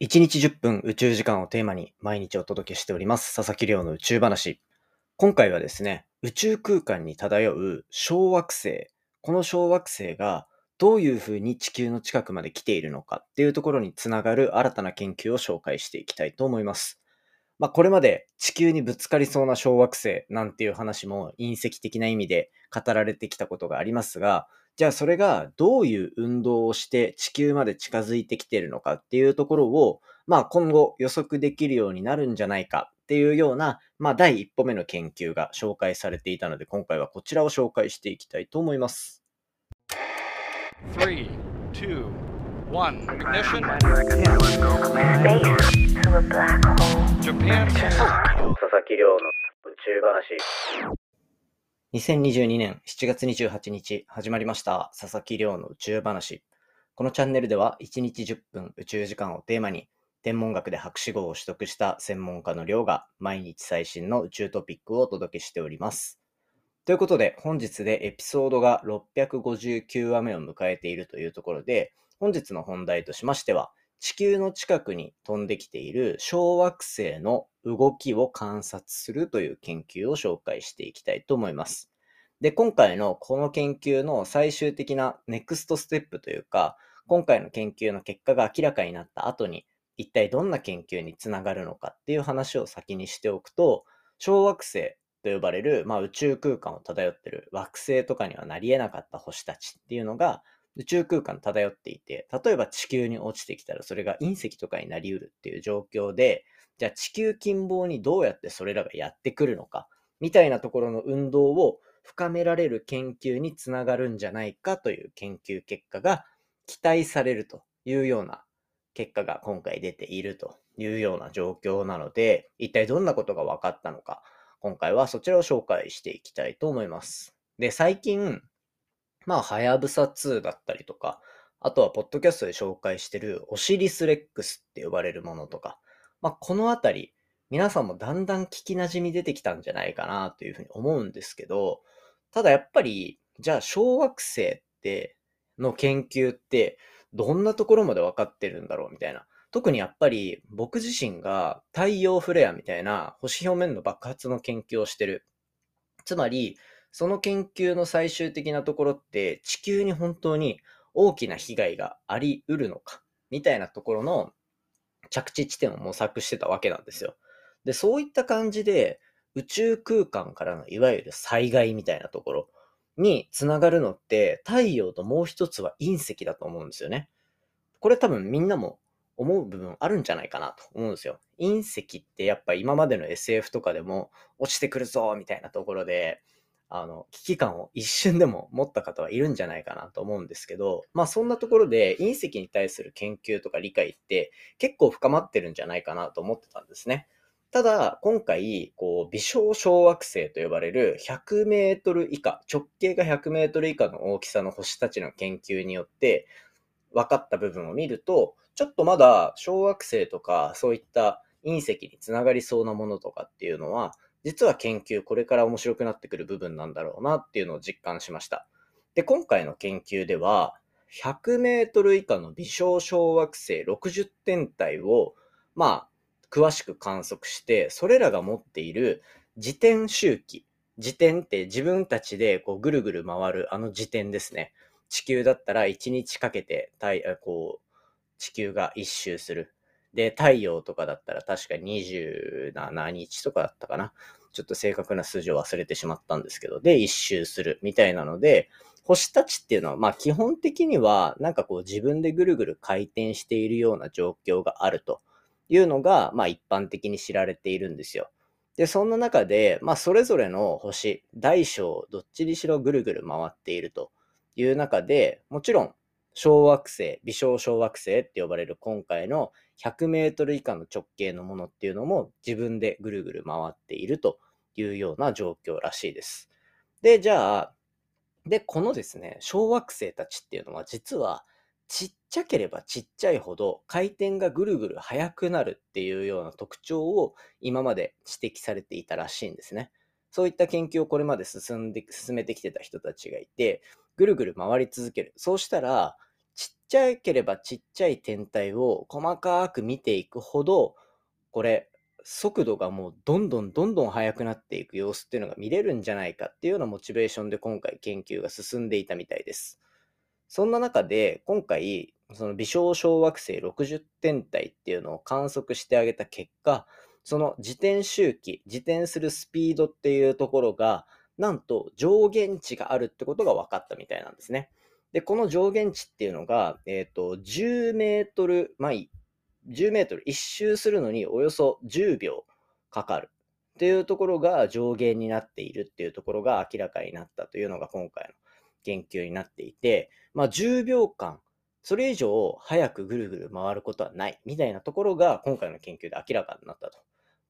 1日10分宇宙時間をテーマに毎日お届けしております佐々木亮の宇宙話。今回はですね、宇宙空間に漂う小惑星。この小惑星がどういうふうに地球の近くまで来ているのかっていうところにつながる新たな研究を紹介していきたいと思います。まあ、これまで地球にぶつかりそうな小惑星なんていう話も隕石的な意味で語られてきたことがありますが、じゃあそれがどういう運動をして地球まで近づいてきているのかっていうところを、まあ今後予測できるようになるんじゃないかっていうような、まあ第一歩目の研究が紹介されていたので、今回はこちらを紹介していきたいと思います。3, 2, 1, ignition. Japan. 佐々木亮の宇宙話。2022年7月28日始まりました佐々木亮の宇宙話。このチャンネルでは1日10分宇宙時間をテーマに天文学で博士号を取得した専門家の亮が毎日最新の宇宙トピックをお届けしております。ということで本日でエピソードが659話目を迎えているというところで本日の本題としましては地球の近くに飛んできている小惑星の動きを観察するという研究を紹介していきたいと思います。で、今回のこの研究の最終的なネクストステップというか、今回の研究の結果が明らかになった後に、一体どんな研究につながるのかっていう話を先にしておくと、小惑星と呼ばれる、まあ、宇宙空間を漂ってる惑星とかにはなり得なかった星たちっていうのが宇宙空間漂っていて、例えば地球に落ちてきたらそれが隕石とかになり得るっていう状況で、じゃあ地球近傍にどうやってそれらがやってくるのか、みたいなところの運動を深められる研究につながるんじゃないかという研究結果が期待されるというような結果が今回出ているというような状況なので、一体どんなことが分かったのか、今回はそちらを紹介していきたいと思います。で、最近、まあ、はやぶさ2だったりとか、あとは、ポッドキャストで紹介してるオシリスレックスって呼ばれるものとか、まあ、このあたり、皆さんもだんだん聞き馴染み出てきたんじゃないかなというふうに思うんですけど、ただやっぱり、じゃあ小惑星っての研究ってどんなところまで分かってるんだろうみたいな。特にやっぱり僕自身が太陽フレアみたいな星表面の爆発の研究をしてる。つまり、その研究の最終的なところって地球に本当に大きな被害があり得るのかみたいなところの着地地点を模索してたわけなんですよ。で、そういった感じで宇宙空間からのいわゆる災害みたいなところにつながるのって太陽ともう一つは隕石だと思うんですよね。これ多分みんなも思う部分あるんじゃないかなと思うんですよ。隕石ってやっぱ今までの SF とかでも落ちてくるぞみたいなところで、あの、危機感を一瞬でも持った方はいるんじゃないかなと思うんですけど、まあそんなところで隕石に対する研究とか理解って結構深まってるんじゃないかなと思ってたんですね。ただ、今回、こう、微小小惑星と呼ばれる100メートル以下、直径が100メートル以下の大きさの星たちの研究によって分かった部分を見ると、ちょっとまだ小惑星とかそういった隕石につながりそうなものとかっていうのは、実は研究これから面白くなってくる部分なんだろうなっていうのを実感しました。で、今回の研究では、100メートル以下の微小小惑星60天体を、まあ、詳しく観測して、それらが持っている自転周期。自転って自分たちでこうぐるぐる回るあの自転ですね。地球だったら1日かけてこう地球が一周する。で、太陽とかだったら確か27日とかだったかな。ちょっと正確な数字を忘れてしまったんですけど、で、一周するみたいなので、星たちっていうのは、まあ基本的には、なんかこう自分でぐるぐる回転しているような状況があると。いうのが、まあ一般的に知られているんですよ。で、そんな中で、まあそれぞれの星、大小、どっちにしろぐるぐる回っているという中で、もちろん小惑星、微小小惑星って呼ばれる今回の100メートル以下の直径のものっていうのも自分でぐるぐる回っているというような状況らしいです。で、じゃあ、で、このですね、小惑星たちっていうのは実はちっちゃければちっちゃいほど回転がぐるぐる速くなるっていうような特徴を今まで指摘されていたらしいんですね。そういった研究をこれまで進んで、進めてきてた人たちがいて、ぐるぐる回り続ける。そうしたら、ちっちゃければちっちゃい天体を細かく見ていくほど、これ、速度がもうどんどんどんどん速くなっていく様子っていうのが見れるんじゃないかっていうようなモチベーションで今回研究が進んでいたみたいです。そんな中で今回その微小小惑星60天体っていうのを観測してあげた結果その自転周期自転するスピードっていうところがなんと上限値があるってことが分かったみたいなんですね。で、この上限値っていうのが、えっ、ー、と、10メートル、まあ、10メートル一周するのにおよそ10秒かかるっていうところが上限になっているっていうところが明らかになったというのが今回の研究になっていて、まあ、10秒間、それ以上早くぐるぐる回ることはないみたいなところが今回の研究で明らかになったと。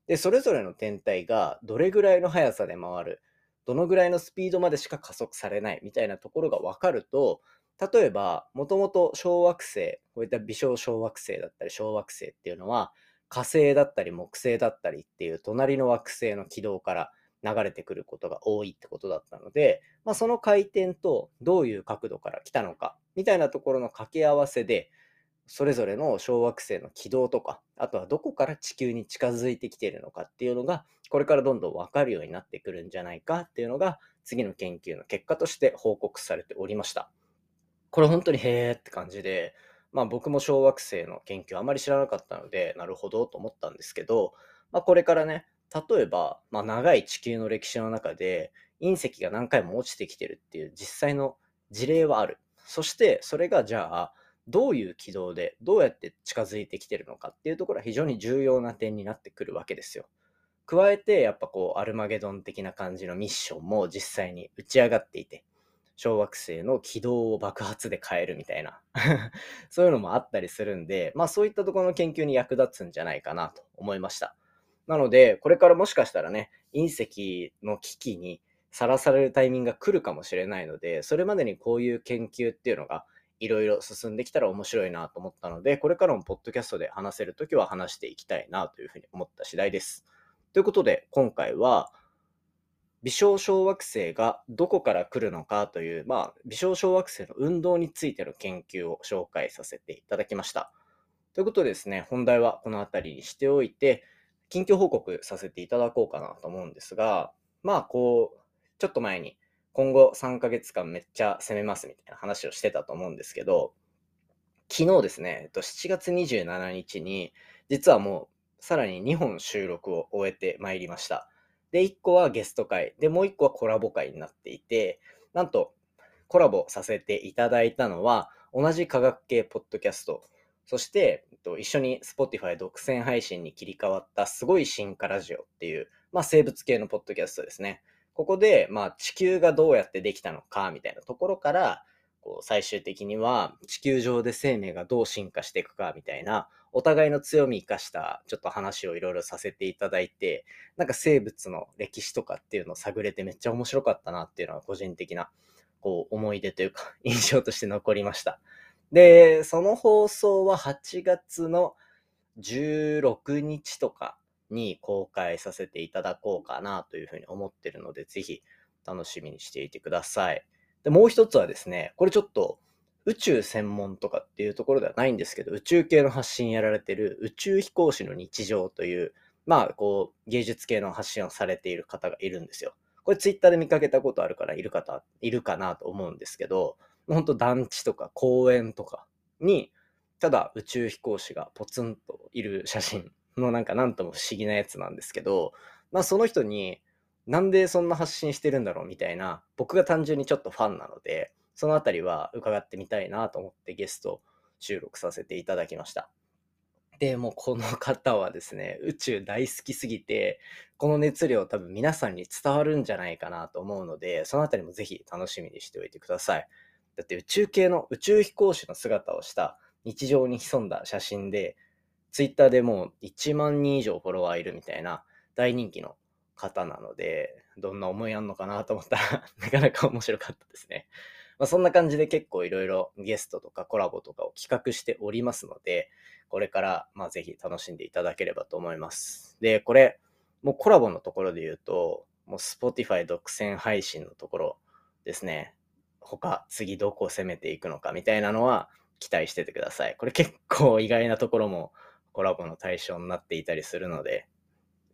で、それぞれの天体がどれぐらいの速さで回る、どのぐらいのスピードまでしか加速されないみたいなところが分かると、例えば、もともと小惑星、こういった微小小惑星だったり小惑星っていうのは、火星だったり木星だったりっていう隣の惑星の軌道から流れてくることが多いってことだったので、まあ、その回転とどういう角度から来たのかみたいなところの掛け合わせで、それぞれの小惑星の軌道とか、あとはどこから地球に近づいてきているのかっていうのが、これからどんどん分かるようになってくるんじゃないかっていうのが、次の研究の結果として報告されておりました。これ本当にへーって感じで、まあ僕も小惑星の研究あまり知らなかったので、なるほどと思ったんですけど、まあこれからね、例えば、まあ長い地球の歴史の中で隕石が何回も落ちてきてるっていう実際の事例はある。そしてそれがじゃあ、どういう軌道でどうやって近づいてきてるのかっていうところは非常に重要な点になってくるわけですよ。加えて、やっぱこう、アルマゲドン的な感じのミッションも実際に打ち上がっていて、小惑星の軌道を爆発で変えるみたいな そういうのもあったりするんで、まあそういったところの研究に役立つんじゃないかなと思いました。なので、これからもしかしたらね、隕石の危機にさらされるタイミングが来るかもしれないので、それまでにこういう研究っていうのがいろいろ進んできたら面白いなと思ったので、これからもポッドキャストで話せるときは話していきたいなというふうに思った次第です。ということで、今回は、微小小惑星がどこから来るのかという、まあ、微小小惑星の運動についての研究を紹介させていただきました。ということでですね、本題はこの辺りにしておいて、近況報告させていただこうかなと思うんですが、まあ、こう、ちょっと前に、今後3ヶ月間めっちゃ攻めますみたいな話をしてたと思うんですけど、昨日ですね、7月27日に、実はもうさらに2本収録を終えてまいりました。で、1個はゲスト会。で、もう1個はコラボ会になっていて、なんと、コラボさせていただいたのは、同じ科学系ポッドキャスト、そして、一緒に Spotify 独占配信に切り替わったすごい進化ラジオっていう、まあ、生物系のポッドキャストですね。ここで、まあ、地球がどうやってできたのかみたいなところから、こう最終的には地球上で生命がどう進化していくかみたいなお互いの強み生かしたちょっと話をいろいろさせていただいて、なんか生物の歴史とかっていうのを探れてめっちゃ面白かったなっていうのは個人的なこう思い出というか 印象として残りました。で、その放送は8月の16日とかに公開させていただこうかなというふうに思ってるので、ぜひ楽しみにしていてください。で、もう一つはですね、これちょっと宇宙専門とかっていうところではないんですけど、宇宙系の発信やられてる宇宙飛行士の日常という、まあ、こう、芸術系の発信をされている方がいるんですよ。これツイッターで見かけたことあるからいる方、いるかなと思うんですけど、本当団地とか公園とかに、ただ宇宙飛行士がポツンといる写真のなんかなんとも不思議なやつなんですけど、まあその人になんでそんな発信してるんだろうみたいな、僕が単純にちょっとファンなので、そのあたりは伺ってみたいなと思ってゲスト収録させていただきました。で、もうこの方はですね、宇宙大好きすぎて、この熱量多分皆さんに伝わるんじゃないかなと思うので、そのあたりもぜひ楽しみにしておいてください。だって宇宙系の宇宙飛行士の姿をした日常に潜んだ写真で、ツイッターでもう1万人以上フォロワーいるみたいな大人気の方なので、どんな思いあんのかなと思ったら なかなか面白かったですね。まあ、そんな感じで結構いろいろゲストとかコラボとかを企画しておりますので、これからまあぜひ楽しんでいただければと思います。で、これ、もうコラボのところで言うと、もう Spotify 独占配信のところですね。他、次どこを攻めていくのかみたいなのは、期待しててください。これ結構意外なところもコラボの対象になっていたりするので、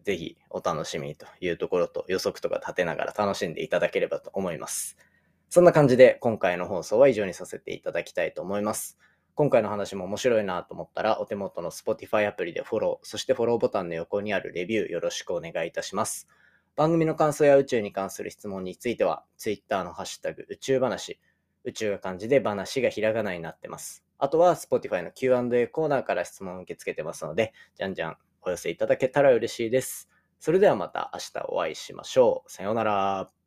ぜひお楽しみというところと予測とか立てながら楽しんでいただければと思います。そんな感じで今回の放送は以上にさせていただきたいと思います。今回の話も面白いなと思ったらお手元の Spotify アプリでフォロー、そしてフォローボタンの横にあるレビューよろしくお願いいたします。番組の感想や宇宙に関する質問については Twitter のハッシュタグ宇宙話、宇宙が漢字で話がひらがなになってます。あとは Spotify の Q&A コーナーから質問を受け付けてますので、じゃんじゃんお寄せいただけたら嬉しいです。それではまた明日お会いしましょう。さようなら。